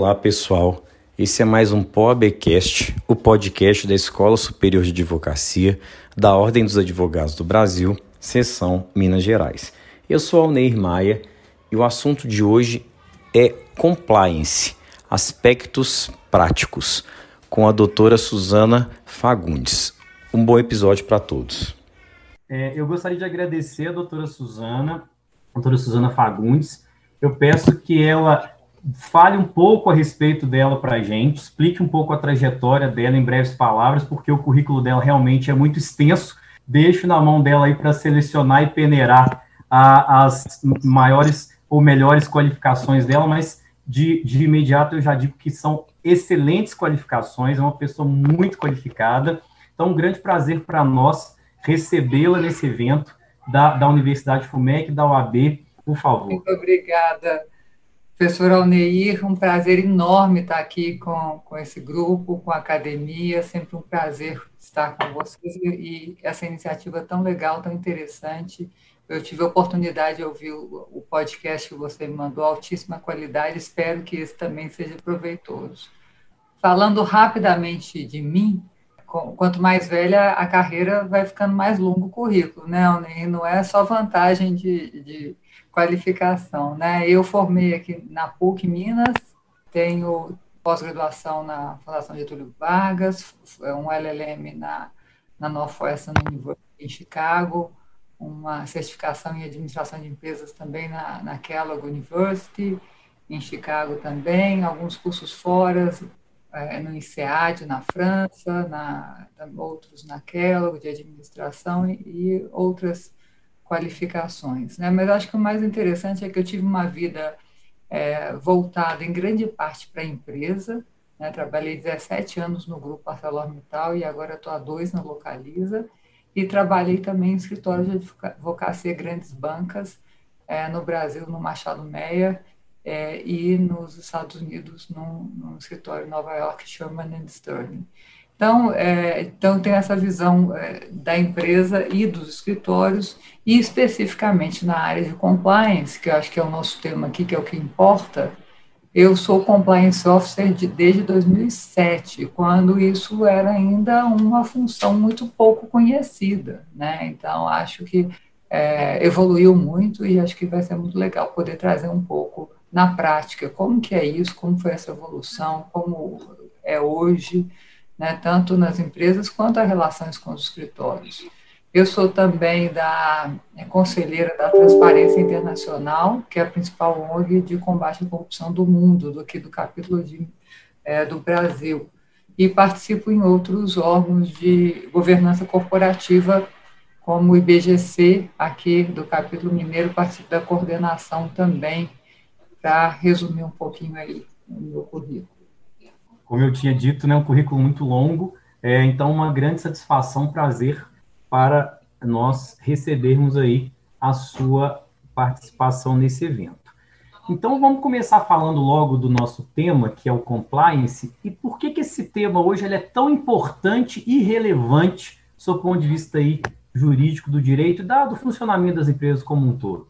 Olá, pessoal. Esse é mais um POABcast, o podcast da Escola Superior de Advocacia da Ordem dos Advogados do Brasil, seção Minas Gerais. Eu sou Alneir Maia e o assunto de hoje é compliance, aspectos práticos, com a doutora Suzana Fagundes. Um bom episódio para todos. É, eu gostaria de agradecer a doutora Suzana, a doutora Suzana Fagundes. Eu peço que ela fale um pouco a respeito dela para a gente, explique um pouco a trajetória dela em breves palavras, porque o currículo dela realmente é muito extenso. Deixo na mão dela aí para selecionar e peneirar a, as maiores ou melhores qualificações dela, mas de, de imediato eu já digo que são excelentes qualificações, é uma pessoa muito qualificada. Então, um grande prazer para nós recebê-la nesse evento da, da Universidade FUMEC, da UAB, por favor. Muito obrigada, professor Alneir, um prazer enorme estar aqui com, com esse grupo, com a academia, sempre um prazer estar com vocês e, e essa iniciativa tão legal, tão interessante. Eu tive a oportunidade de ouvir o, o podcast que você me mandou, altíssima qualidade, espero que esse também seja proveitoso. Falando rapidamente de mim, quanto mais velha a carreira, vai ficando mais longo o currículo, né? E não é só vantagem de, de qualificação, né? Eu formei aqui na PUC Minas, tenho pós-graduação na Fundação Getúlio Vargas, um LLM na, na Northwestern University em Chicago, uma certificação em administração de empresas também na, na Kellogg University, em Chicago também, alguns cursos fora, é, no INSEAD, na França, na, outros na Kellogg, de administração e, e outras qualificações. Né? Mas acho que o mais interessante é que eu tive uma vida é, voltada em grande parte para a empresa. Né? Trabalhei 17 anos no grupo ArcelorMittal e agora estou há dois na Localiza. E trabalhei também em escritórios de advocacia grandes bancas é, no Brasil, no Machado Meia, é, e nos Estados Unidos, num, num escritório em Nova York, Sherman Sterling. Então, é, então tem essa visão é, da empresa e dos escritórios, e especificamente na área de compliance, que eu acho que é o nosso tema aqui, que é o que importa. Eu sou compliance officer de, desde 2007, quando isso era ainda uma função muito pouco conhecida, né? Então, acho que é, evoluiu muito e acho que vai ser muito legal poder trazer um pouco na prática, como que é isso, como foi essa evolução, como é hoje, né, tanto nas empresas quanto as relações com os escritórios. Eu sou também da é, conselheira da Transparência Internacional, que é a principal ONG de combate à corrupção do mundo, do, do capítulo de, é, do Brasil, e participo em outros órgãos de governança corporativa, como o IBGC, aqui do capítulo mineiro, participo da coordenação também para resumir um pouquinho aí o meu currículo. Como eu tinha dito, né, um currículo muito longo, é, então uma grande satisfação, prazer para nós recebermos aí a sua participação nesse evento. Então vamos começar falando logo do nosso tema, que é o compliance, e por que, que esse tema hoje ele é tão importante e relevante do ponto de vista aí jurídico do direito e do funcionamento das empresas como um todo.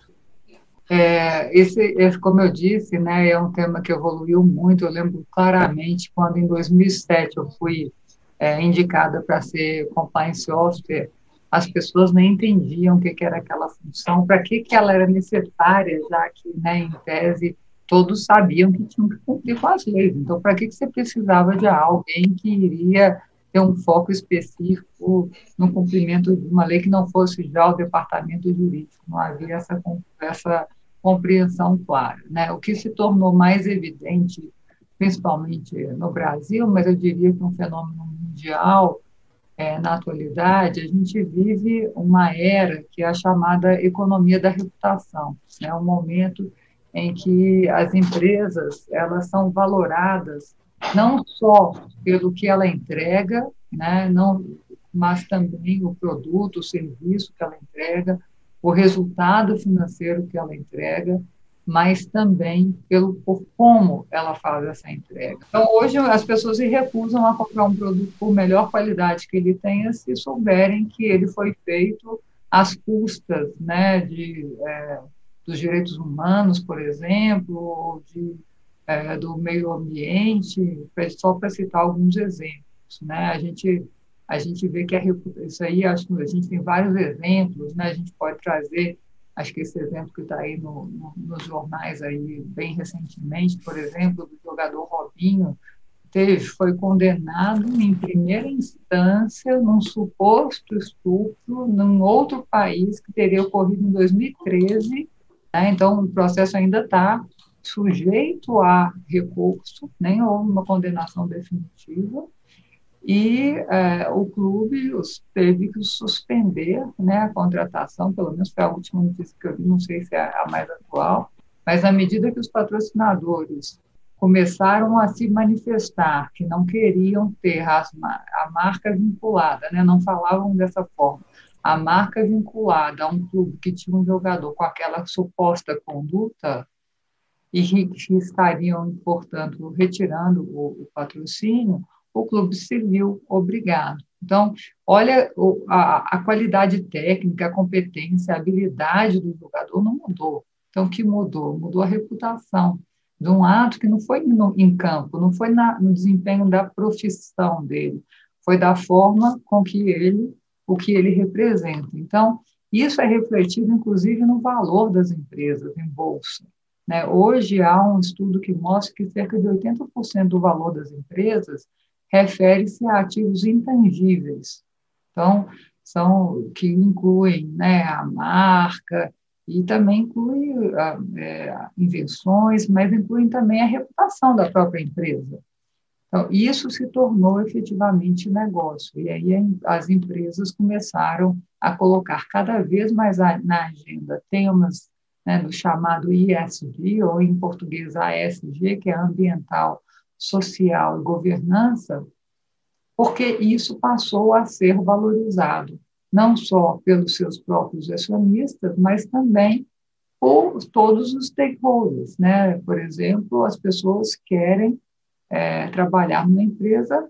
É, esse, esse, como eu disse, né, é um tema que evoluiu muito. Eu lembro claramente quando, em 2007, eu fui é, indicada para ser compliance officer, as pessoas nem entendiam o que, que era aquela função, para que, que ela era necessária, já que, né, em tese, todos sabiam que tinham que cumprir com as leis. Então, para que, que você precisava de alguém que iria ter um foco específico no cumprimento de uma lei que não fosse já o departamento jurídico? Não havia essa, essa compreensão clara. Né? O que se tornou mais evidente, principalmente no Brasil, mas eu diria que um fenômeno mundial, é, na atualidade, a gente vive uma era que é a chamada economia da reputação. É né? um momento em que as empresas elas são valoradas não só pelo que ela entrega, né, não, mas também o produto, o serviço que ela entrega, o resultado financeiro que ela entrega, mas também pelo por como ela faz essa entrega. Então, hoje as pessoas se recusam a comprar um produto por melhor qualidade que ele tenha, se souberem que ele foi feito às custas, né, de é, dos direitos humanos, por exemplo, ou de é, do meio ambiente, só para citar alguns exemplos. Né? A gente a gente vê que a, isso aí, acho que a gente tem vários exemplos, né? A gente pode trazer, acho que esse exemplo que está aí no, no, nos jornais aí bem recentemente, por exemplo, do jogador Robinho, teve, foi condenado em primeira instância num suposto estupro num outro país que teria ocorrido em 2013. Né? Então, o processo ainda está sujeito a recurso, nem houve uma condenação definitiva, e é, o clube os, teve que suspender né, a contratação, pelo menos foi a última notícia que eu vi, não sei se é a mais atual, mas à medida que os patrocinadores começaram a se manifestar que não queriam ter as, a marca vinculada, né, não falavam dessa forma, a marca vinculada a um clube que tinha um jogador com aquela suposta conduta e que estariam, portanto, retirando o, o patrocínio, o clube se viu obrigado. Então, olha, a, a, qualidade técnica, a competência, a habilidade do jogador não mudou. Então, o que mudou? Mudou a reputação de um ato que não foi no, em campo, não foi na, no desempenho da profissão dele, foi da forma com que ele, o que ele representa. Então, isso é refletido, inclusive, no valor das empresas em bolsa. Né? Hoje, há um estudo que mostra que cerca de 80% do valor das empresas refere-se a ativos intangíveis. Então, são que incluem né, a marca e também inclui é, invenções, mas incluem também a reputação da própria empresa. Então, isso se tornou efetivamente negócio. E aí as empresas começaram a colocar cada vez mais na agenda temas né, do chamado ISG, ou em português ASG, que é ambiental, social e governança, porque isso passou a ser valorizado, não só pelos seus próprios acionistas, mas também por todos os stakeholders. Né? Por exemplo, as pessoas querem é, trabalhar numa empresa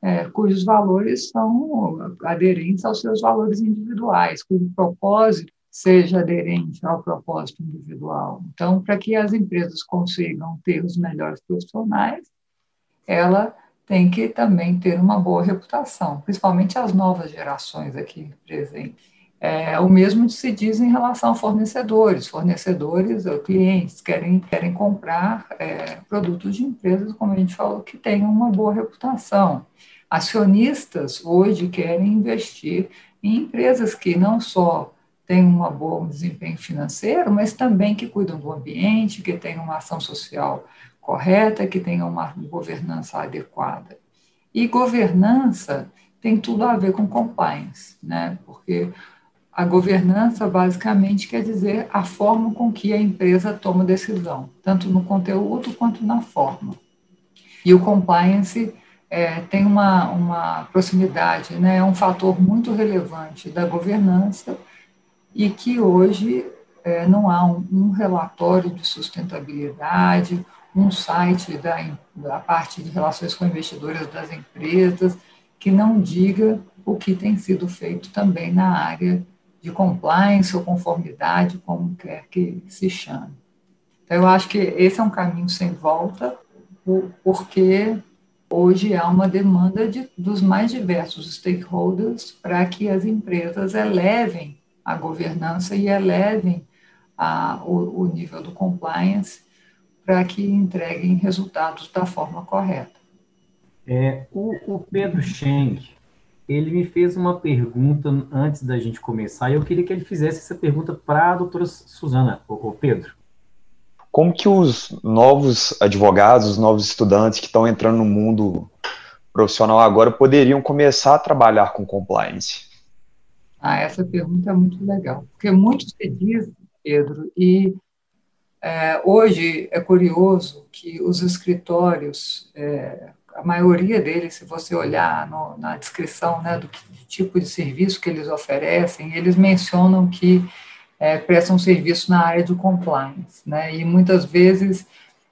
é, cujos valores são aderentes aos seus valores individuais, cujo propósito seja aderente ao propósito individual. Então, para que as empresas consigam ter os melhores profissionais, ela tem que também ter uma boa reputação, principalmente as novas gerações aqui presentes. É, o mesmo se diz em relação a fornecedores. Fornecedores ou clientes querem, querem comprar é, produtos de empresas, como a gente falou, que tenham uma boa reputação. Acionistas hoje querem investir em empresas que não só têm um bom desempenho financeiro, mas também que cuidam do ambiente, que têm uma ação social correta, que tenha uma governança adequada. E governança tem tudo a ver com compliance, né? porque a governança basicamente quer dizer a forma com que a empresa toma decisão, tanto no conteúdo quanto na forma. E o compliance é, tem uma, uma proximidade, né? é um fator muito relevante da governança e que hoje é, não há um, um relatório de sustentabilidade um site da, da parte de relações com investidores das empresas que não diga o que tem sido feito também na área de compliance ou conformidade, como quer que se chame. Então, eu acho que esse é um caminho sem volta, porque hoje há uma demanda de, dos mais diversos stakeholders para que as empresas elevem a governança e elevem a, o, o nível do compliance para que entreguem resultados da forma correta. É, o, o Pedro Schenck, ele me fez uma pergunta antes da gente começar, e eu queria que ele fizesse essa pergunta para a doutora Suzana, o, Pedro. Como que os novos advogados, os novos estudantes que estão entrando no mundo profissional agora poderiam começar a trabalhar com compliance? Ah, essa pergunta é muito legal, porque muito se diz, Pedro, e é, hoje é curioso que os escritórios, é, a maioria deles, se você olhar no, na descrição né, do, tipo de serviço que eles oferecem, eles mencionam que é, prestam serviço na área de compliance, né, e muitas vezes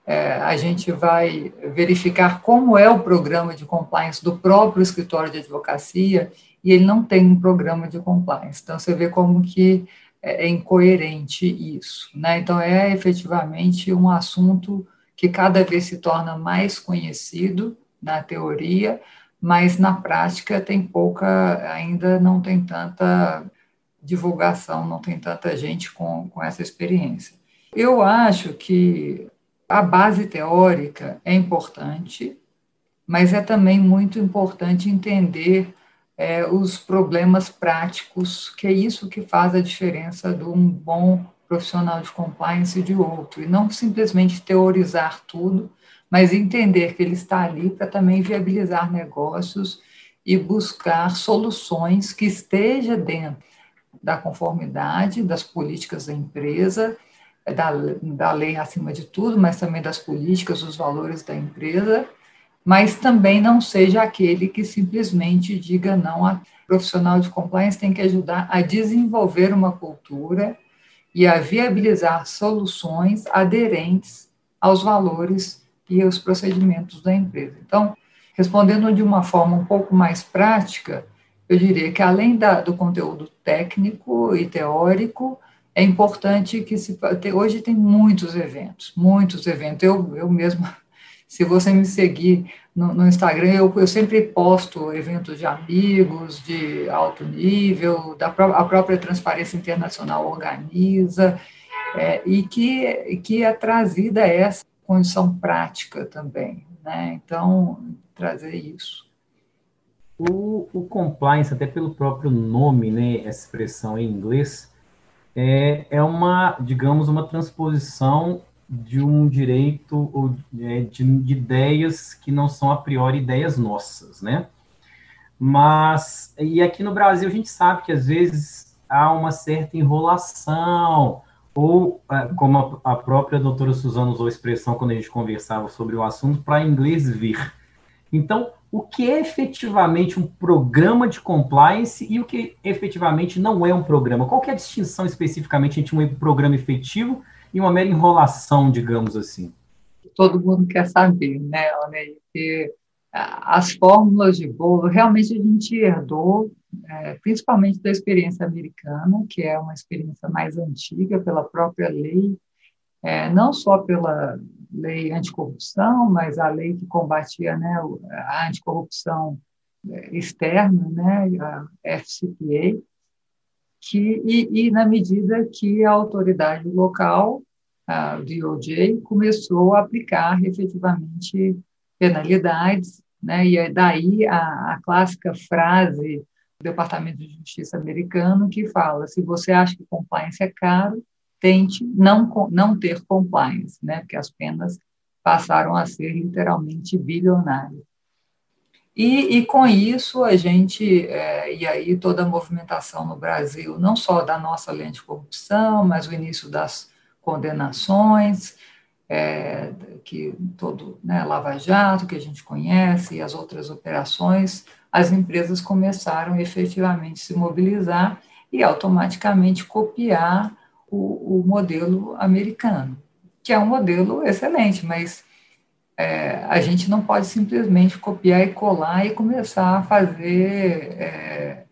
é, a gente vai verificar como é o programa de compliance do próprio escritório de advocacia e ele não tem um programa de compliance. Então, você vê como que é, é incoerente isso. Né? Então, é efetivamente um assunto que cada vez se torna mais conhecido na teoria, mas na prática tem pouca, ainda não tem tanta divulgação, não tem tanta gente com, com essa experiência. Eu acho que a base teórica é importante, mas é também muito importante entender é, os problemas práticos, que é isso que faz a diferença de um bom profissional de compliance de outro, e não simplesmente teorizar tudo, mas entender que ele está ali para também viabilizar negócios e buscar soluções que esteja dentro da conformidade das políticas da empresa, da, da lei acima de tudo, mas também das políticas, dos valores da empresa, mas também não seja aquele que simplesmente diga não a profissional de compliance tem que ajudar a desenvolver uma cultura e a viabilizar soluções aderentes aos valores e aos procedimentos da empresa. Então, respondendo de uma forma um pouco mais prática, eu diria que além da, do conteúdo técnico e teórico, é importante que se hoje tem muitos eventos, muitos eventos. Eu, eu mesmo se você me seguir no, no Instagram, eu, eu, sempre posto eventos de amigos, de alto nível, da a própria Transparência Internacional organiza, é, e que, que é trazida essa condição prática também. Né? Então, trazer isso. O, o, compliance, até pelo próprio nome, né, essa expressão em inglês, é, é uma, digamos, uma transposição de um direito ou é, de, de, ideias que não são a priori ideias nossas, né? Mas, e aqui no Brasil a gente sabe que às vezes há uma certa enrolação, ou é, como a, própria doutora Suzana usou a expressão quando a gente conversava sobre o assunto, para inglês vir. Então, o que é efetivamente um programa de compliance e o que efetivamente não é um programa? Qual é a distinção especificamente entre um programa efetivo e uma mera enrolação, digamos assim? Todo mundo quer saber, né, Porque as fórmulas de bolo, realmente a gente herdou, é, principalmente da experiência americana, que é uma experiência mais antiga pela própria lei, é, não só pela lei anticorrupção, mas a lei que combatia né, a anticorrupção é, externa, né, a FCPA, que, e, e, na medida que a autoridade local, a DOJ, começou a aplicar efetivamente penalidades, né, e é daí a, a clássica frase do Departamento de Justiça americano que fala: se você acha que compliance é caro, tente não, não ter compliance, né, porque as penas passaram a ser literalmente bilionárias. E, e, com isso a gente, é, e aí toda a movimentação no Brasil, não só da nossa lei de corrupção, mas o início das condenações, é, que todo, né, Lava Jato, que a gente conhece, e as outras operações, as empresas começaram efetivamente a se mobilizar e automaticamente copiar o, o modelo americano, que é um modelo excelente, mas é, a gente não pode simplesmente copiar e colar e começar a fazer é,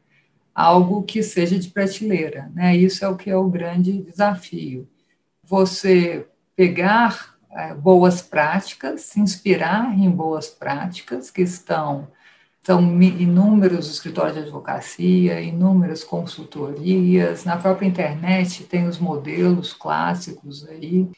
algo que seja de prateleira. Né? Isso é o que é o grande desafio. Você pegar é, boas práticas, se inspirar em boas práticas que estão são inúmeros escritórios de advocacia, inúmeras consultorias, na própria internet tem os modelos clássicos aí,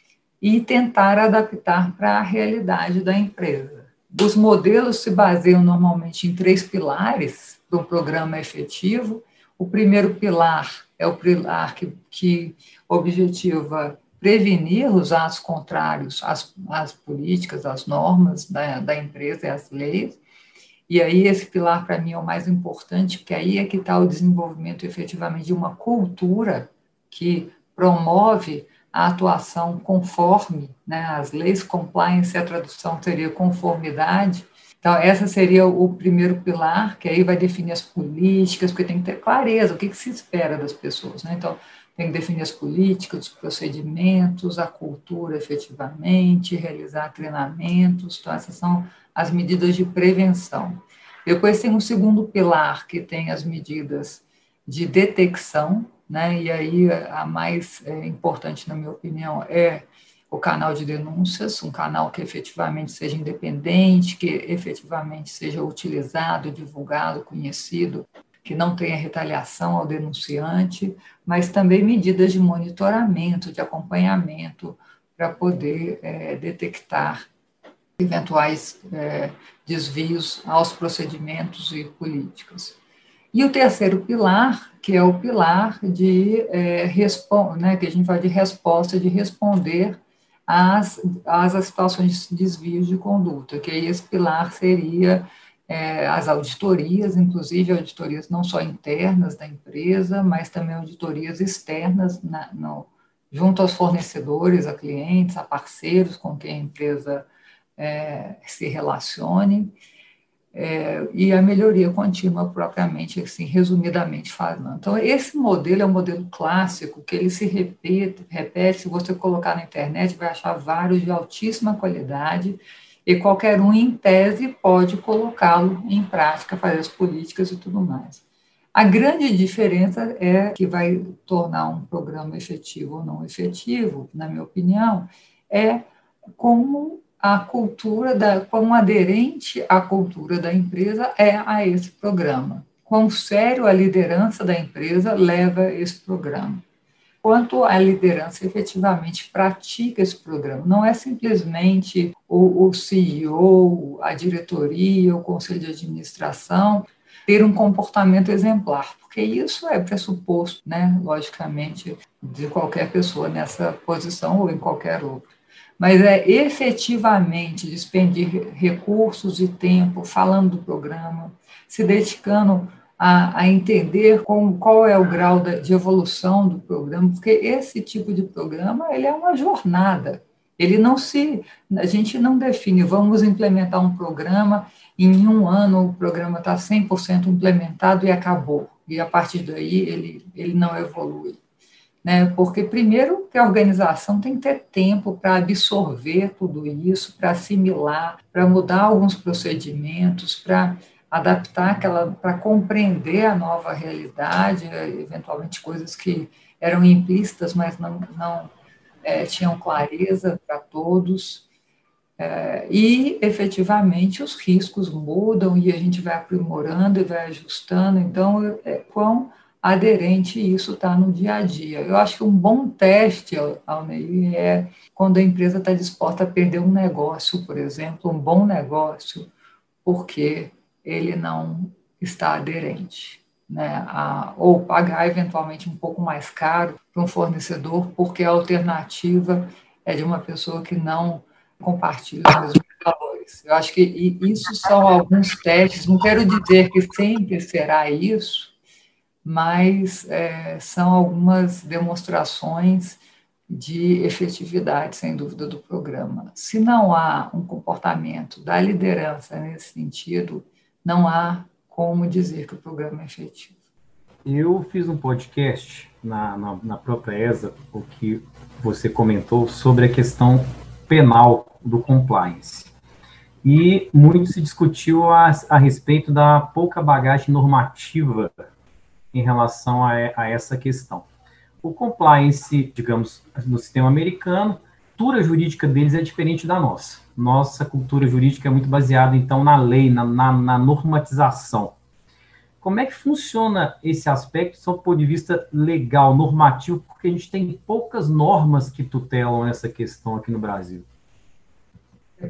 e tentar adaptar para a realidade da empresa. Os modelos se baseiam normalmente em três pilares um programa efetivo. O primeiro pilar é o pilar que, que objetiva prevenir os atos contrários às, às políticas, às normas da, da empresa e às leis. E aí esse pilar para mim é o mais importante, porque aí é que está o desenvolvimento efetivamente de uma cultura que promove a atuação conforme né, as leis, compliance, a tradução seria conformidade. Então, essa seria o primeiro pilar, que aí vai definir as políticas, porque tem que ter clareza, o que, que se espera das pessoas. Né? Então, tem que definir as políticas, os procedimentos, a cultura efetivamente, realizar treinamentos. Então, essas são as medidas de prevenção. Depois tem um segundo pilar, que tem as medidas de detecção, né? e aí a mais é, importante, na minha opinião, é o canal de denúncias, um canal que efetivamente seja independente, que efetivamente seja utilizado, divulgado, conhecido, que não tenha retaliação ao denunciante, mas também medidas de monitoramento, de acompanhamento, para poder é, detectar eventuais é, desvios aos procedimentos e políticas. E o terceiro pilar, que é o pilar de é, né, que a gente fala de resposta, de responder às, às situações de desvios de conduta, que esse pilar seria é, as auditorias, inclusive auditorias não só internas da empresa, mas também auditorias externas na, no, junto aos fornecedores, a clientes, a parceiros com quem a empresa é, se relacione, é, e a melhoria contínua propriamente, assim, resumidamente falando. Então, esse modelo é um modelo clássico, que ele se repete, repete, se você colocar na internet, vai achar vários de altíssima qualidade, e qualquer um, em tese, pode colocá-lo em prática, fazer as políticas e tudo mais. A grande diferença é que vai tornar um programa efetivo ou não efetivo, na minha opinião, é como a cultura da, quão aderente a cultura da empresa é a esse programa, quão sério a liderança da empresa leva esse programa, quanto a liderança efetivamente pratica esse programa. Não é simplesmente o, o CEO, a diretoria, o conselho de administração ter um comportamento exemplar, porque isso é pressuposto, né, logicamente, de qualquer pessoa nessa posição ou em qualquer outra mas é efetivamente despendir recursos e tempo falando do programa, se dedicando a, a entender como, qual é o grau de evolução do programa, porque esse tipo de programa ele é uma jornada. Ele não se, a gente não define, vamos implementar um programa, em um ano o programa está 100% implementado e acabou, e a partir daí ele, ele não evolui né? Porque primeiro que a organização tem que ter tempo para absorver tudo isso, para assimilar, para mudar alguns procedimentos, para adaptar aquela, para compreender a nova realidade, eventualmente coisas que eram implícitas, mas não, não é, tinham clareza para todos. É, e efetivamente os riscos mudam e a gente vai aprimorando e vai ajustando. Então, é, quão aderente e isso está no dia a dia. Eu acho que um bom teste, Alneir, é quando a empresa está disposta a perder um negócio, por exemplo, um bom negócio, porque ele não está aderente. Né, a, ou pagar eventualmente um pouco mais caro para um fornecedor, porque a alternativa é de uma pessoa que não compartilha os mesmos valores. Eu acho que isso são alguns testes, não quero dizer que sempre será isso, mas é, são algumas demonstrações de efetividade, sem dúvida, do programa. Se não há um comportamento da liderança nesse sentido, não há como dizer que o programa é efetivo. Eu fiz um podcast na, na, na própria ESA, o que você comentou sobre a questão penal do compliance. E muito se discutiu a, a respeito da pouca bagagem normativa em relação a, a essa questão. O compliance, digamos, no sistema americano, a cultura jurídica deles é diferente da nossa. Nossa cultura jurídica é muito baseada, então, na lei, na, na, na normatização. Como é que funciona esse aspecto, do ponto de vista legal, normativo, porque a gente tem poucas normas que tutelam essa questão aqui no Brasil?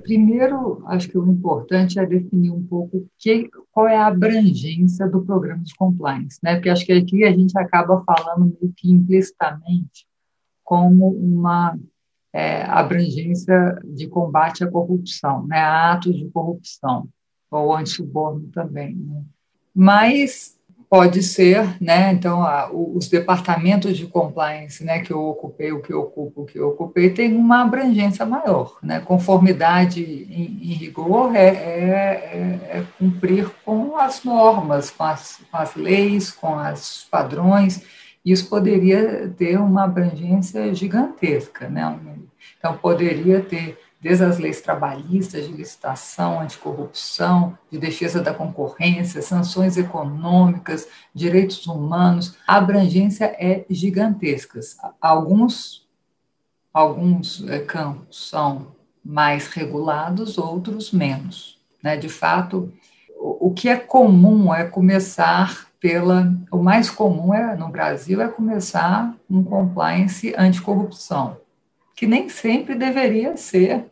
Primeiro, acho que o importante é definir um pouco que, qual é a abrangência do programa de compliance, né? Porque acho que aqui a gente acaba falando meio que implicitamente como uma é, abrangência de combate à corrupção, né? A atos de corrupção ou anti-suborno também. Né? Mas pode ser, né? Então, a, os departamentos de compliance, né, que eu ocupei, o que eu ocupo, o que eu ocupei, tem uma abrangência maior, né? Conformidade em, em rigor é, é, é, é, cumprir com as normas, com as, com as leis, com os padrões. Isso poderia ter uma abrangência gigantesca, né? Então, poderia ter desde as leis trabalhistas de licitação, anticorrupção, de defesa da concorrência, sanções econômicas, direitos humanos, a abrangência é gigantesca. Alguns alguns é, campos são mais regulados, outros menos. Né? De fato, o que é comum é começar pela. O mais comum é, no Brasil é começar um compliance anticorrupção, que nem sempre deveria ser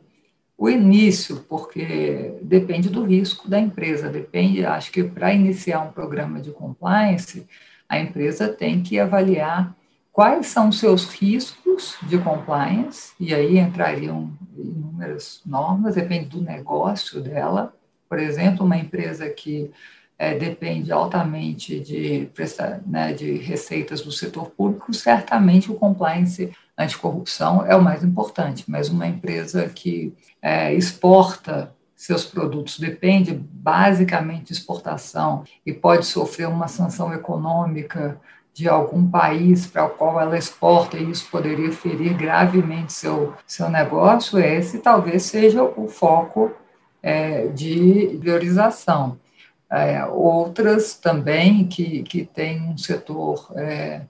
o início, porque depende do risco da empresa, depende, acho que para iniciar um programa de compliance, a empresa tem que avaliar quais são os seus riscos de compliance, e aí entrariam inúmeras normas, depende do negócio dela. Por exemplo, uma empresa que é, depende altamente de, né, de receitas do setor público, certamente o compliance anticorrupção é o mais importante, mas uma empresa que é, exporta seus produtos depende basicamente de exportação e pode sofrer uma sanção econômica de algum país para o qual ela exporta e isso poderia ferir gravemente seu, seu negócio, esse talvez seja o foco é, de priorização. É, outras também que, que têm um setor é,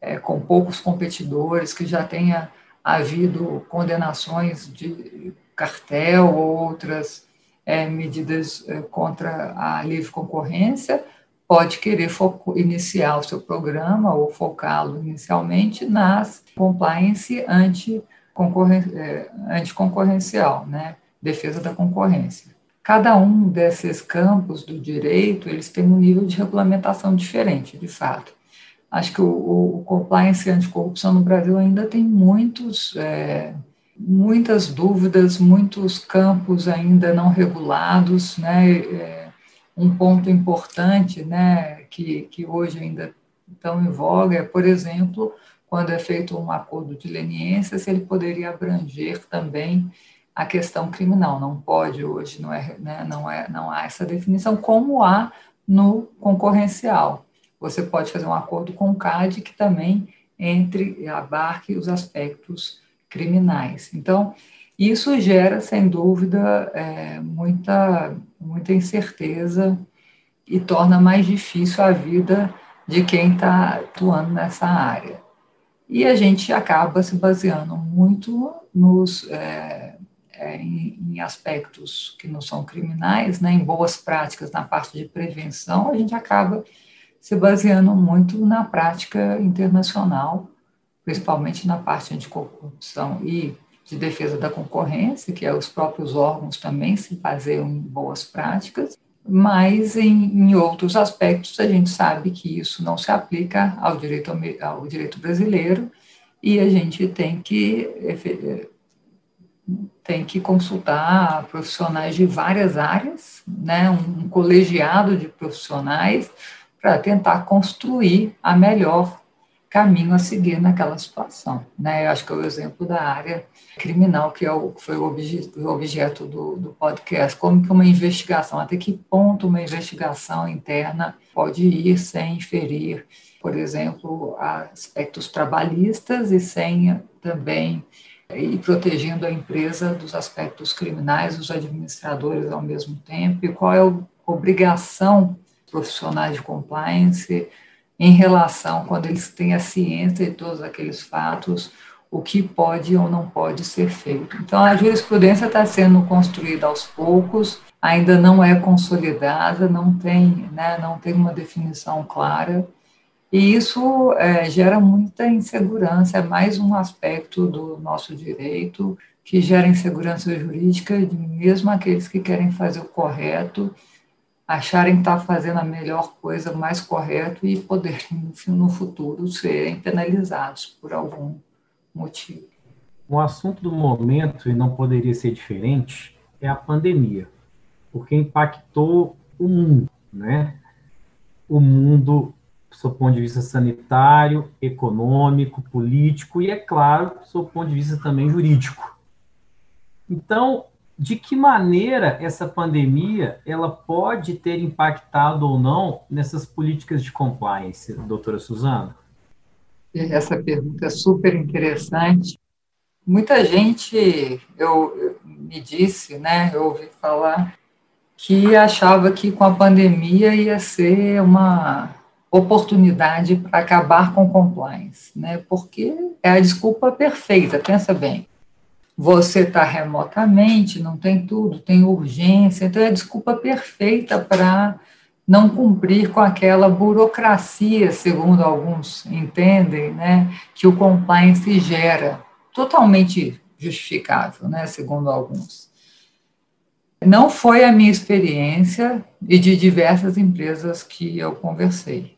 é, com poucos competidores, que já tenha havido condenações de cartel ou outras é, medidas é, contra a livre concorrência, pode querer iniciar o seu programa ou focá-lo inicialmente nas compliance anti-concorrencial, é, anti né? defesa da concorrência. Cada um desses campos do direito, eles têm um nível de regulamentação diferente, de fato. Acho que o, o compliance anticorrupção no Brasil ainda tem muitos, é, muitas dúvidas, muitos campos ainda não regulados, né? É, um ponto importante, né, que, que hoje ainda estão em voga é, por exemplo, quando é feito um acordo de leniência, se ele poderia abranger também a questão criminal. Não pode hoje, não é, né, não é, não há essa definição como há no concorrencial você pode fazer um acordo com o CAD que também entre abarque os aspectos criminais. Então, isso gera, sem dúvida, é, muita, muita incerteza e torna mais difícil a vida de quem está atuando nessa área. E a gente acaba se baseando muito nos, é, é, em, em, aspectos que não são criminais, né, em boas práticas na parte de prevenção, a gente acaba se baseando muito na prática internacional, principalmente na parte anticorrupção e de defesa da concorrência, que é os próprios órgãos também se baseiam em boas práticas, mas em, em, outros aspectos a gente sabe que isso não se aplica ao direito, ao direito brasileiro e a gente tem que tem que consultar profissionais de várias áreas, né, um colegiado de profissionais para tentar construir a melhor caminho a seguir naquela situação. Né? Eu acho que é o exemplo da área criminal, que é o, foi o, obje, o objeto do, do, podcast. Como que uma investigação, até que ponto uma investigação interna pode ir sem ferir, por exemplo, aspectos trabalhistas e sem também ir protegendo a empresa dos aspectos criminais, os administradores ao mesmo tempo, e qual é a obrigação profissionais de compliance em relação, quando eles têm a ciência de todos aqueles fatos, o que pode ou não pode ser feito. Então, a jurisprudência está sendo construída aos poucos, ainda não é consolidada, não tem, né, não tem uma definição clara, e isso é, gera muita insegurança, é mais um aspecto do nosso direito que gera insegurança jurídica, mesmo aqueles que querem fazer o correto acharem que está fazendo a melhor coisa, o mais correto e poderem, no futuro, serem penalizados por algum motivo. O assunto do momento, e não poderia ser diferente, é a pandemia, porque impactou o mundo, né? O mundo, do seu ponto de vista sanitário, econômico, político e, é claro, do seu ponto de vista também jurídico. Então, de que maneira essa pandemia ela pode ter impactado ou não nessas políticas de compliance, doutora Suzana? Essa pergunta é super interessante. Muita gente eu, eu, me disse, né, eu ouvi falar que achava que com a pandemia ia ser uma oportunidade para acabar com compliance, né? Porque é a desculpa perfeita, pensa bem. Você está remotamente, não tem tudo, tem urgência, então é a desculpa perfeita para não cumprir com aquela burocracia, segundo alguns entendem, né, que o compliance gera, totalmente justificável, né, segundo alguns. Não foi a minha experiência e de diversas empresas que eu conversei.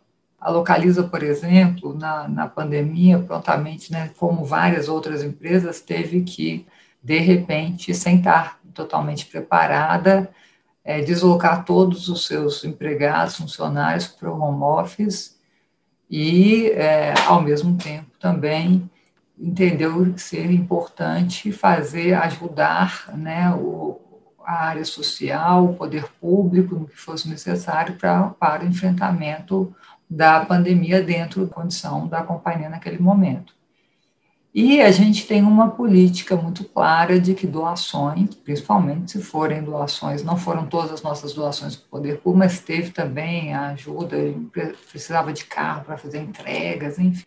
A Localiza, por exemplo, na, na pandemia, prontamente, né, como várias outras empresas, teve que, de repente, sem estar totalmente preparada, é, deslocar todos os seus empregados, funcionários para o home office e, é, ao mesmo tempo, também entendeu ser importante fazer, ajudar né, o, a área social, o poder público, no que fosse necessário pra, para o enfrentamento da pandemia dentro da condição da companhia naquele momento. E a gente tem uma política muito clara de que doações, principalmente se forem doações, não foram todas as nossas doações para o poder público, mas teve também a ajuda, precisava de carro para fazer entregas, enfim,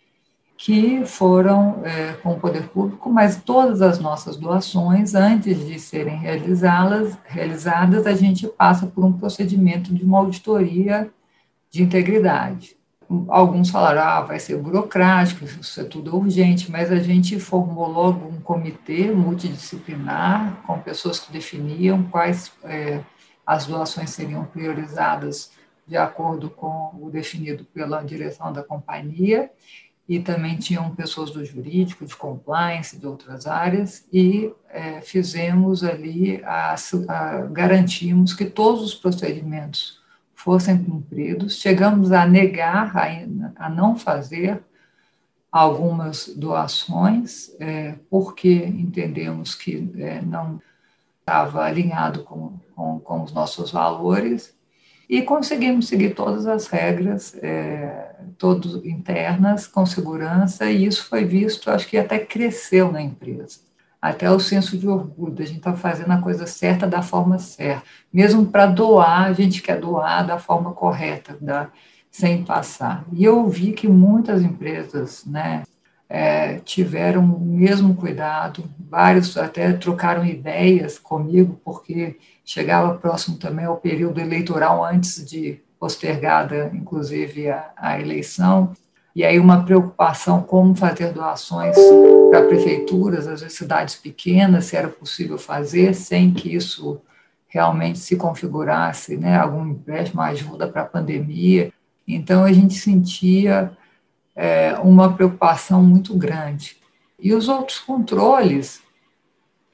que foram é, com o poder público, mas todas as nossas doações, antes de serem realizadas, realizadas, a gente passa por um procedimento de uma auditoria de integridade. Alguns falaram, ah, vai ser burocrático, isso é tudo urgente, mas a gente formou logo um comitê multidisciplinar com pessoas que definiam quais é, as doações seriam priorizadas de acordo com o definido pela direção da companhia, e também tinham pessoas do jurídico, de compliance, de outras áreas, e é, fizemos ali, a, a, garantimos que todos os procedimentos fossem cumpridos. Chegamos a negar, a, não fazer algumas doações, é, porque entendemos que é, não estava alinhado com, com, com, os nossos valores, e conseguimos seguir todas as regras, é, todas internas, com segurança, e isso foi visto, acho que até cresceu na empresa até o senso de orgulho, a gente está fazendo a coisa certa da forma certa. Mesmo para doar, a gente quer doar da forma correta, da, sem passar. E eu vi que muitas empresas né, é, tiveram o mesmo cuidado, vários até trocaram ideias comigo, porque chegava próximo também ao período eleitoral antes de postergada, inclusive, a, a eleição e aí uma preocupação como fazer doações para prefeituras, às vezes cidades pequenas, se era possível fazer sem que isso realmente se configurasse, né, algum empréstimo, ajuda para a pandemia. Então a gente sentia é, uma preocupação muito grande. E os outros controles,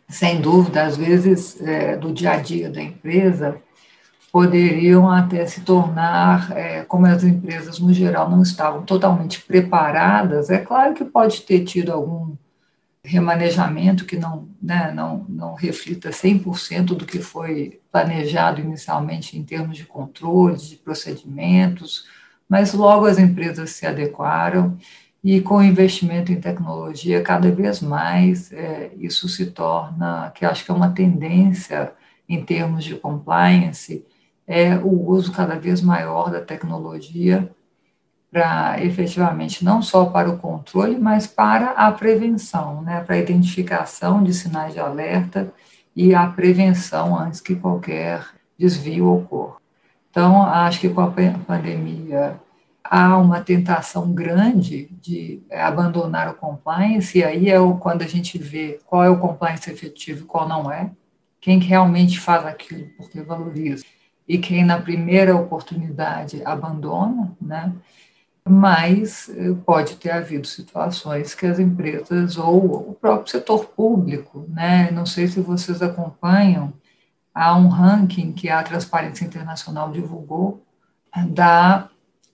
sem dúvida, às vezes é, do dia a dia da empresa, poderiam até se tornar, é, como as empresas no geral não estavam totalmente preparadas, é claro que pode ter tido algum remanejamento que não, né, não, não reflita 100% do que foi planejado inicialmente em termos de controle, de procedimentos, mas logo as empresas se adequaram e com o investimento em tecnologia, cada vez mais é, isso se torna, que acho que é uma tendência em termos de compliance, é o uso cada vez maior da tecnologia para efetivamente não só para o controle, mas para a prevenção, né, para a identificação de sinais de alerta e a prevenção antes que qualquer desvio ocorra. Então, acho que com a pandemia há uma tentação grande de abandonar o compliance, e aí é quando a gente vê qual é o compliance efetivo e qual não é, quem realmente faz aquilo porque valoriza e quem na primeira oportunidade abandona, né? Mas eh, pode ter havido situações que as empresas ou o próprio setor público, né? Não sei se vocês acompanham, há um ranking que a Transparência Internacional divulgou da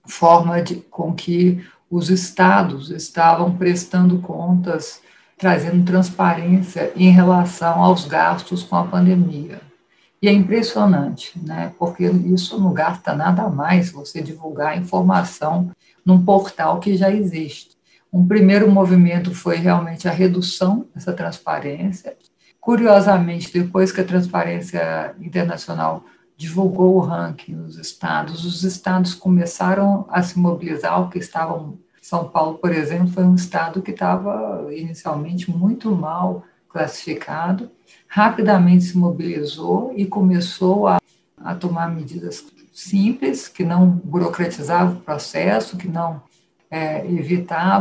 forma de, com que os estados estavam prestando contas, trazendo transparência em relação aos gastos com a pandemia. E é impressionante, né? porque isso não gasta nada mais você divulgar informação num portal que já existe. Um primeiro movimento foi realmente a redução dessa transparência. Curiosamente, depois que a Transparência Internacional divulgou o ranking nos estados. Os estados começaram a se mobilizar, porque estavam. São Paulo, por exemplo, foi um estado que estava inicialmente muito mal classificado, rapidamente se mobilizou e começou a, a tomar medidas simples, que não burocratizavam o processo, que não é,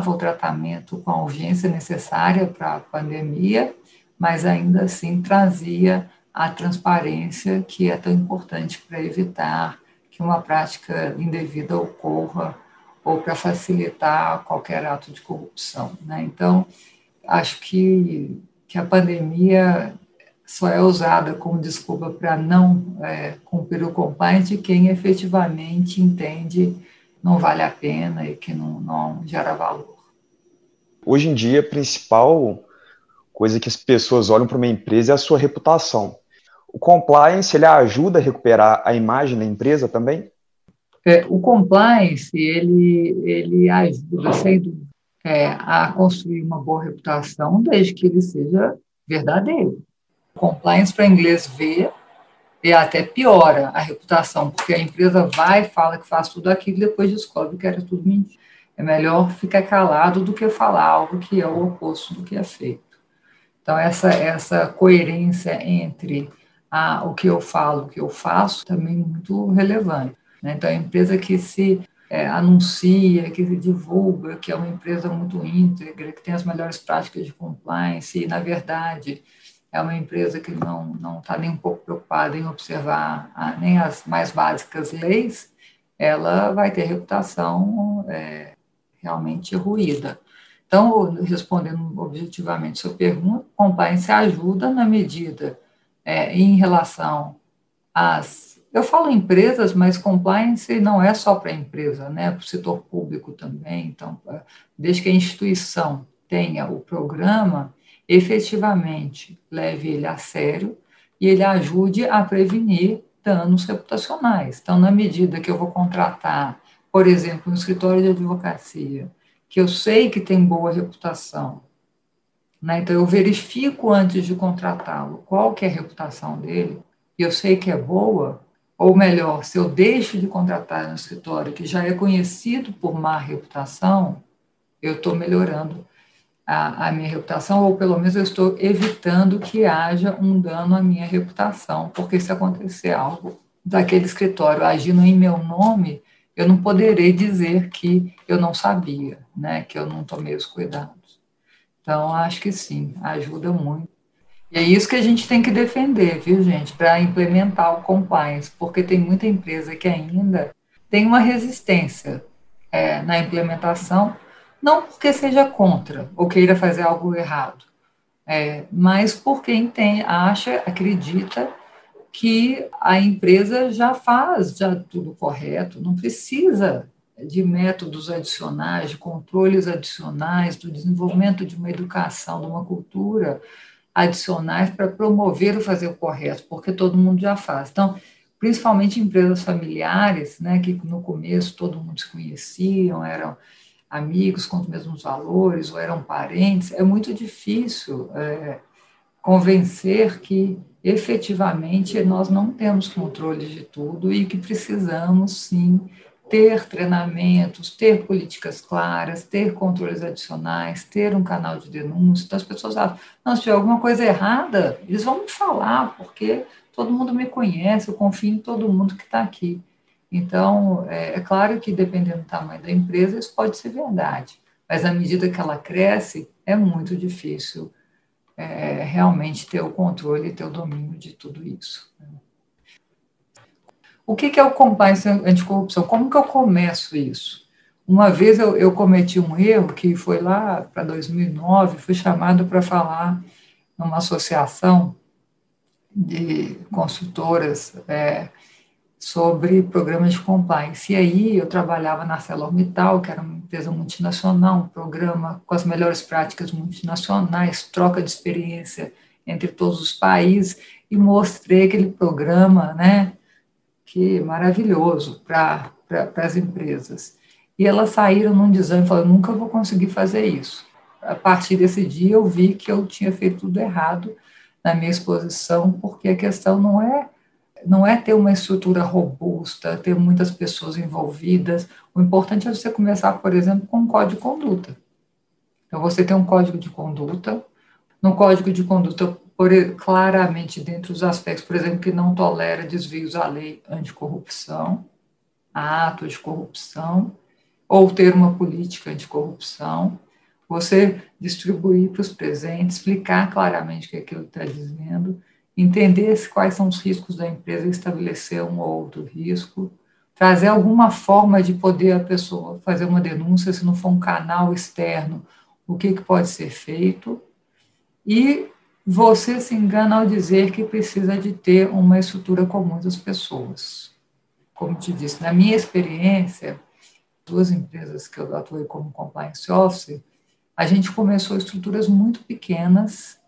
o tratamento com a urgência necessária para a pandemia, mas ainda assim trazia a transparência que é tão importante para evitar que uma prática indevida ocorra ou para facilitar qualquer ato de corrupção. Né? Então, acho que, que a pandemia só é usada como desculpa para não é, cumprir o compliance quem efetivamente entende não vale a pena e que não, não gera valor. Hoje em dia, a principal coisa que as pessoas olham para uma empresa é a sua reputação. O compliance ele ajuda a recuperar a imagem da empresa também? É, o compliance ele, ele ajuda, sem dúvida, é, a construir uma boa reputação, desde que ele seja verdadeiro. Compliance para inglês ver e até piora a reputação, porque a empresa vai, fala que faz tudo aquilo e depois descobre que era tudo mentira. É melhor ficar calado do que falar algo que é o oposto do que é feito. Então, essa, essa coerência entre a, o que eu falo, o que eu faço, também muito relevante. Né? Então, a empresa que se é, anuncia, que divulga, que é uma empresa muito íntegra, que tem as melhores práticas de compliance, e, na verdade, é uma empresa que não não está nem um pouco preocupada em observar a, nem as mais básicas leis, ela vai ter reputação é, realmente ruída. Então, respondendo objetivamente sua pergunta, compliance ajuda na medida é, em relação às. Eu falo empresas, mas compliance não é só para a empresa, né? para o setor público também. Então, desde que a instituição tenha o programa, efetivamente leve ele a sério e ele ajude a prevenir danos reputacionais. Então, na medida que eu vou contratar, por exemplo, um escritório de advocacia, que eu sei que tem boa reputação, né? Então, eu verifico antes de contratá-lo qual que é a reputação dele, e eu sei que é boa, ou melhor, se eu deixo de contratar um escritório que já é conhecido por má reputação, eu estou melhorando a, a, minha reputação, ou pelo menos eu estou evitando que haja um dano à minha reputação, porque se acontecer algo daquele escritório agindo em meu nome, eu não poderei dizer que eu não sabia, né, que eu não tomei os cuidados. Então, acho que sim, ajuda muito. E é isso que a gente tem que defender, viu, gente, para implementar o compliance, porque tem muita empresa que ainda tem uma resistência é, na implementação, não porque seja contra ou queira fazer algo errado, é, mas por quem tem, acha, acredita que a empresa já faz já tudo correto, não precisa de métodos adicionais, de controles adicionais, do desenvolvimento de uma educação, de uma cultura adicionais para promover o fazer o correto, porque todo mundo já faz. Então, principalmente empresas familiares, né, que no começo todo mundo se conheciam, eram amigos com os mesmos valores, ou eram parentes, é muito difícil é, convencer que efetivamente nós não temos controle de tudo e que precisamos sim ter treinamentos, ter políticas claras, ter controles adicionais, ter um canal de denúncia. Então, as pessoas falam, não, se tiver alguma coisa errada, eles vão me falar, porque todo mundo me conhece, eu confio em todo mundo que está aqui. Então, é, é, claro que dependendo do tamanho da empresa, isso pode ser verdade, mas à medida que ela cresce, é muito difícil é, realmente ter o controle e ter o domínio de tudo isso. Né? O que, é o compliance anticorrupção? Como que eu começo isso? Uma vez eu, eu cometi um erro que foi lá para 2009, fui chamado para falar numa associação de consultoras é, sobre programas de compliance. E aí eu trabalhava na ArcelorMittal, que era uma empresa multinacional, um programa com as melhores práticas multinacionais, troca de experiência entre todos os países, e mostrei aquele programa, né, que maravilhoso para as empresas. E elas saíram num desânimo, falaram, nunca vou conseguir fazer isso. A partir desse dia eu vi que eu tinha feito tudo errado na minha exposição, porque a questão não é não é ter uma estrutura robusta, ter muitas pessoas envolvidas. O importante é você começar, por exemplo, com um código de conduta. Então, você tem um código de conduta. No código de conduta, por, claramente, dentro dos aspectos, por exemplo, que não tolera desvios à lei anticorrupção, a atos de corrupção, ou ter uma política de corrupção, você distribuir para os presentes, explicar claramente o que aquilo está dizendo, entender quais são os riscos da empresa, estabelecer um ou outro risco, trazer alguma forma de poder a pessoa fazer uma denúncia, se não for um canal externo, o que, que pode ser feito. E você se engana ao dizer que precisa de ter uma estrutura comum das pessoas. Como te disse, na minha experiência, duas empresas que eu atuei como compliance officer, a gente começou estruturas muito pequenas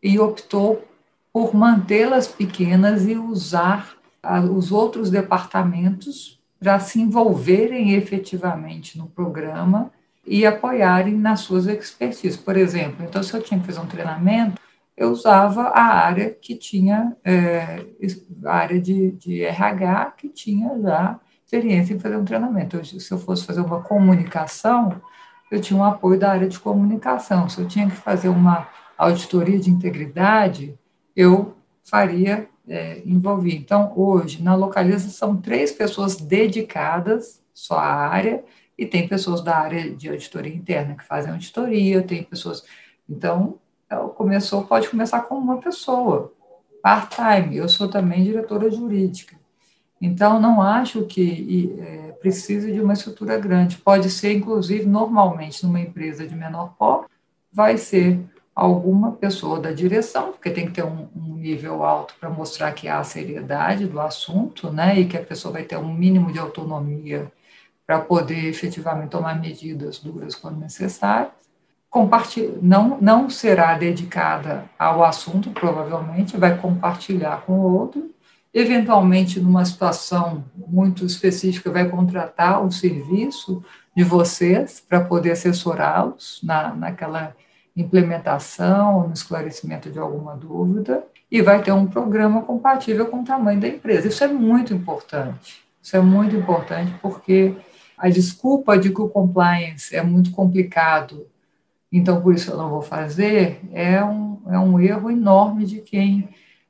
e optou por mantê-las pequenas e usar os outros departamentos para se envolverem efetivamente no programa e apoiarem nas suas expertises. Por exemplo, então, se eu tinha que fazer um treinamento, eu usava a área que tinha, é, a área de, de RH, que tinha já experiência em fazer um treinamento. Eu, se eu fosse fazer uma comunicação, eu tinha um apoio da área de comunicação. Se eu tinha que fazer uma auditoria de integridade, eu faria é, envolver. Então, hoje, na Localiza, são três pessoas dedicadas só à área, e tem pessoas da área de auditoria interna que fazem auditoria, tem pessoas. Então, começou, pode começar com uma pessoa, part-time. Eu sou também diretora jurídica. Então, não acho que é, precise de uma estrutura grande. Pode ser, inclusive, normalmente, numa empresa de menor porte, vai ser alguma pessoa da direção, porque tem que ter um, um nível alto para mostrar que há a seriedade do assunto, né, e que a pessoa vai ter um mínimo de autonomia para poder efetivamente tomar medidas duras quando necessário. Compartilha, não, não será dedicada ao assunto, provavelmente, vai compartilhar com o outro, eventualmente, numa situação muito específica, vai contratar o serviço de vocês para poder assessorá-los na, naquela implementação, no esclarecimento de alguma dúvida, e vai ter um programa compatível com o tamanho da empresa. Isso é muito importante. Isso é muito importante porque a desculpa de que o compliance é muito complicado, então por isso eu não vou fazer, é um, é um erro enorme de quem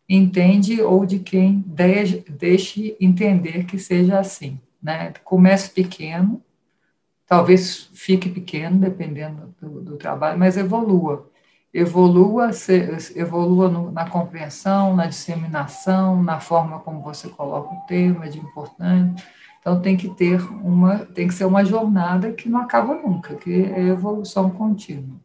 entende ou de quem deixe, deixe entender que seja assim. Né? Comece pequeno, talvez fique pequeno, dependendo do, do trabalho, mas evolua. Evolua, se, evolua no, na compreensão, na disseminação, na forma como você coloca o tema de importante. Então tem que ter uma, tem que ser uma jornada que não acaba nunca, que é evolução contínua.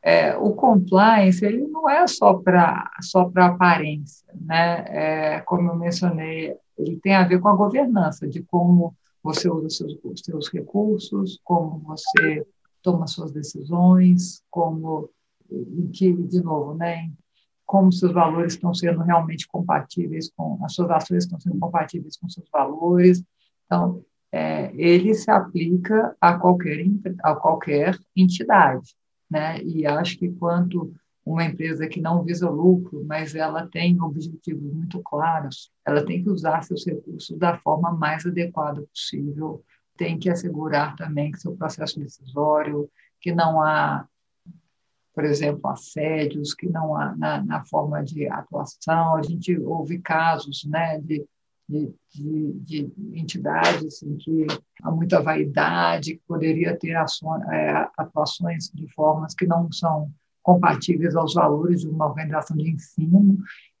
É, o compliance ele não é só para só para aparência, né? É, como eu mencionei, ele tem a ver com a governança de como você usa seus, os seus recursos, como você toma suas decisões, como, em que, de novo, né, como seus valores estão sendo realmente compatíveis com, as suas ações estão sendo compatíveis com seus valores. Então, é, ele se aplica a qualquer, a qualquer entidade, né? E acho que quanto uma empresa que não visa lucro, mas ela tem objetivos muito claros, ela tem que usar seus recursos da forma mais adequada possível, tem que assegurar também que seu processo decisório, que não há, por exemplo, assédios, que não há na, na forma de atuação. A gente ouve casos né, de, de, de, de entidades em que há muita vaidade, que poderia ter ações, é, atuações de formas que não são compatíveis aos valores de uma organização de ensino.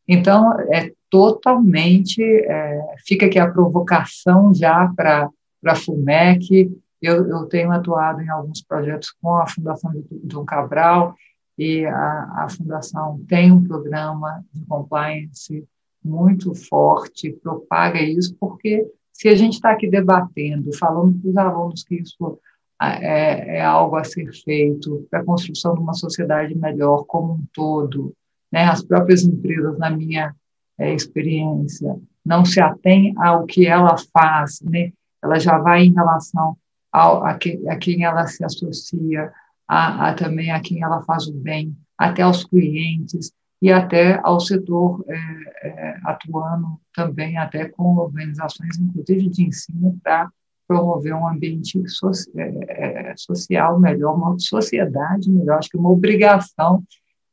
Então, é totalmente, é, fica aqui a provocação já para a FUMEC, eu, eu, tenho atuado em alguns projetos com a Fundação Dom Cabral, e a, a Fundação tem um programa de compliance muito forte, propaga isso, porque se a gente está aqui debatendo, falando para os alunos que isso é, é algo a ser feito para a construção de uma sociedade melhor como um todo. Né? As próprias empresas, na minha é, experiência, não se atêm ao que ela faz, né? ela já vai em relação ao, a, que, a quem ela se associa, a, a, também a quem ela faz o bem, até aos clientes. e até ao setor é, é, atuando também até com organizações, inclusive de ensino, para promover um ambiente so, é, é, social melhor, uma sociedade melhor, acho que uma obrigação,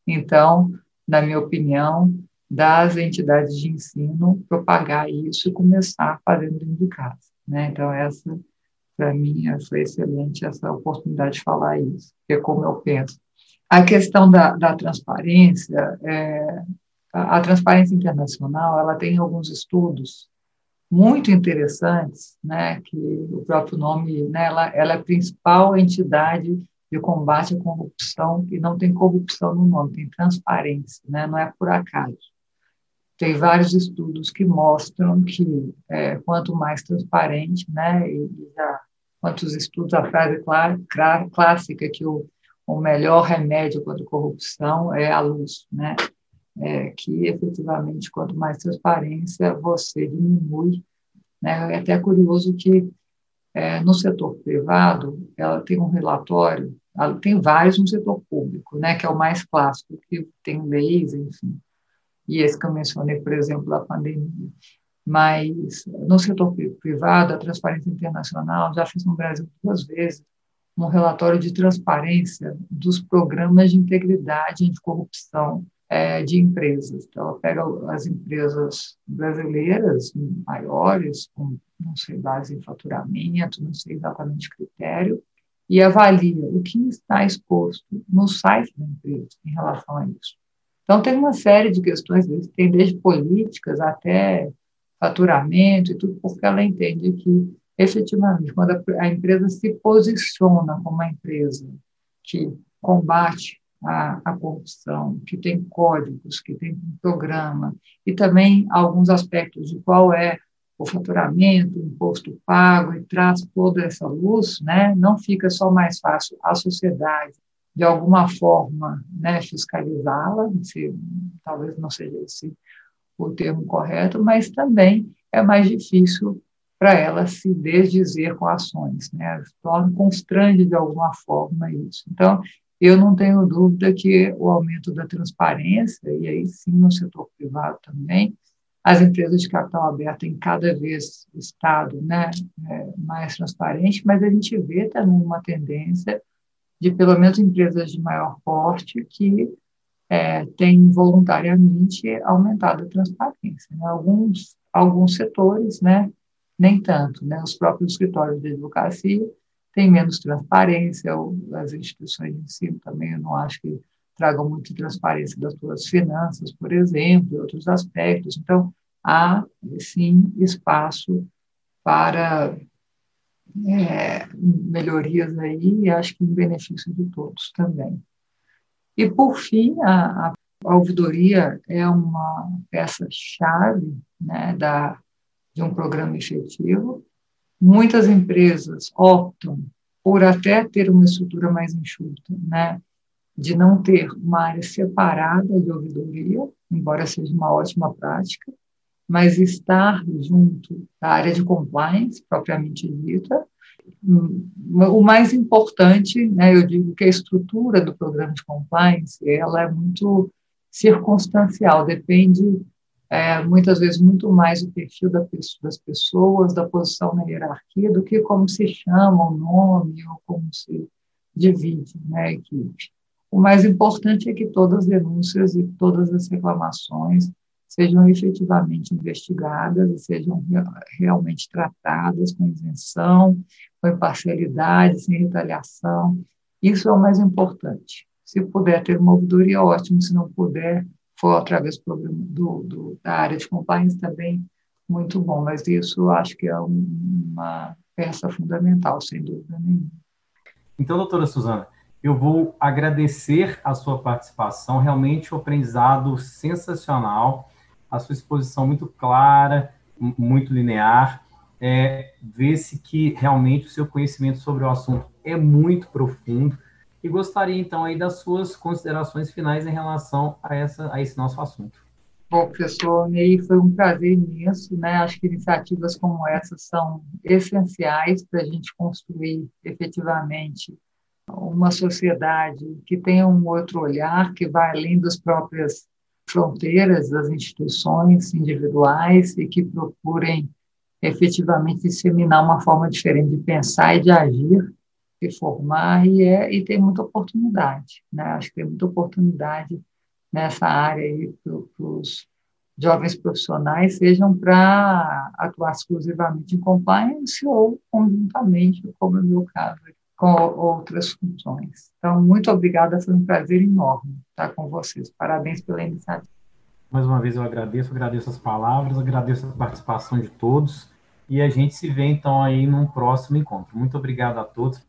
então, na minha opinião, das entidades de ensino propagar isso e começar fazendo dentro de casa. Né? Então, essa, para mim, foi excelente essa oportunidade de falar isso, que é como eu penso. A questão da, da transparência, é, a, a, transparência internacional, ela tem alguns estudos muito interessantes, né, que o próprio nome, né, ela, ela é a principal entidade de combate à corrupção, e não tem corrupção no nome, tem transparência, né, não é por acaso. Tem vários estudos que mostram que é, quanto mais transparente, né, e já quantos estudos, a frase clássica que o o melhor remédio contra a corrupção é a luz, né? É, que efetivamente, quanto mais transparência, você diminui. Né? É até curioso que é, no setor privado, ela tem um relatório, ela tem vários no setor público, né? que é o mais clássico, que tem leis, enfim, e esse que eu mencionei, por exemplo, da pandemia. Mas no setor privado, a transparência internacional já fiz no Brasil duas vezes, um relatório de transparência dos programas de integridade e anticorrupção é, de empresas. Então, ela pega as empresas brasileiras maiores, com, não sei, base em faturamento, não sei exatamente critério, e avalia o que está exposto no site da empresa em relação a isso. Então, tem uma série de questões, tem desde políticas até faturamento e tudo, porque ela entende que efetivamente, quando a, empresa se posiciona como uma empresa que combate a, a, corrupção, que tem códigos, que tem um programa, e também alguns aspectos de qual é o faturamento, o imposto pago, e traz toda essa luz, né, não fica só mais fácil a sociedade, de alguma forma, né, fiscalizá-la, talvez não seja esse o termo correto, mas também é mais difícil para ela se desdizer com ações, né? Torna, constrange de alguma forma isso. Então, eu não tenho dúvida que o aumento da transparência, e aí sim no setor privado também, as empresas de capital aberto têm cada vez estado né, é, mais transparente, mas a gente vê também uma tendência de, pelo menos, empresas de maior porte que é, têm voluntariamente aumentado a transparência. Né? Alguns, alguns setores, né, nem tanto. Né? Os próprios escritórios de advocacia têm menos transparência, as instituições de ensino também, eu não acho que tragam muito transparência das suas finanças, por exemplo, e outros aspectos. Então, há, sim, espaço para é, melhorias aí, e acho que em benefício de todos também. E, por fim, a, a ouvidoria é uma peça-chave né, da de um programa efetivo. Muitas empresas optam por até ter uma estrutura mais enxuta, né? de não ter uma área separada de ouvidoria, embora seja uma ótima prática, mas estar junto da área de compliance, propriamente dita. O mais importante, né, eu digo que a estrutura do programa de compliance ela é muito circunstancial, depende é, muitas vezes muito mais o perfil da, das pessoas, da posição na hierarquia, do que como se chama o nome ou como se divide né, a equipe. O mais importante é que todas as denúncias e todas as reclamações sejam efetivamente investigadas e sejam realmente tratadas com isenção, com imparcialidade, sem retaliação. Isso é o mais importante. Se puder ter uma ouvidoria, ótimo. Se não puder, for através do, do, da área de compliance também muito bom, mas isso acho que é uma peça fundamental, sem dúvida nenhuma. Então, doutora Suzana, eu vou agradecer a sua participação, realmente um aprendizado sensacional, a sua exposição muito clara, muito linear, é, vê-se que realmente o seu conhecimento sobre o assunto é muito profundo, e gostaria, então, aí das suas considerações finais em relação a, essa, a esse nosso assunto. Bom, professor Ney, foi um prazer imenso, né? Acho que iniciativas como essa são essenciais para a gente construir efetivamente uma sociedade que tenha um outro olhar, que vai além das próprias fronteiras das instituições individuais e que procurem efetivamente disseminar uma forma diferente de pensar e de agir, de formar, e, é, e tem muita oportunidade. Né? Acho que tem muita oportunidade nessa área para os jovens profissionais, sejam para atuar exclusivamente em compliance ou conjuntamente, como é o meu caso, com outras funções. Então, muito obrigada, foi um prazer enorme estar com vocês. Parabéns pela iniciativa. Mais uma vez eu agradeço, agradeço as palavras, agradeço a participação de todos e a gente se vê então aí num próximo encontro. Muito obrigado a todos.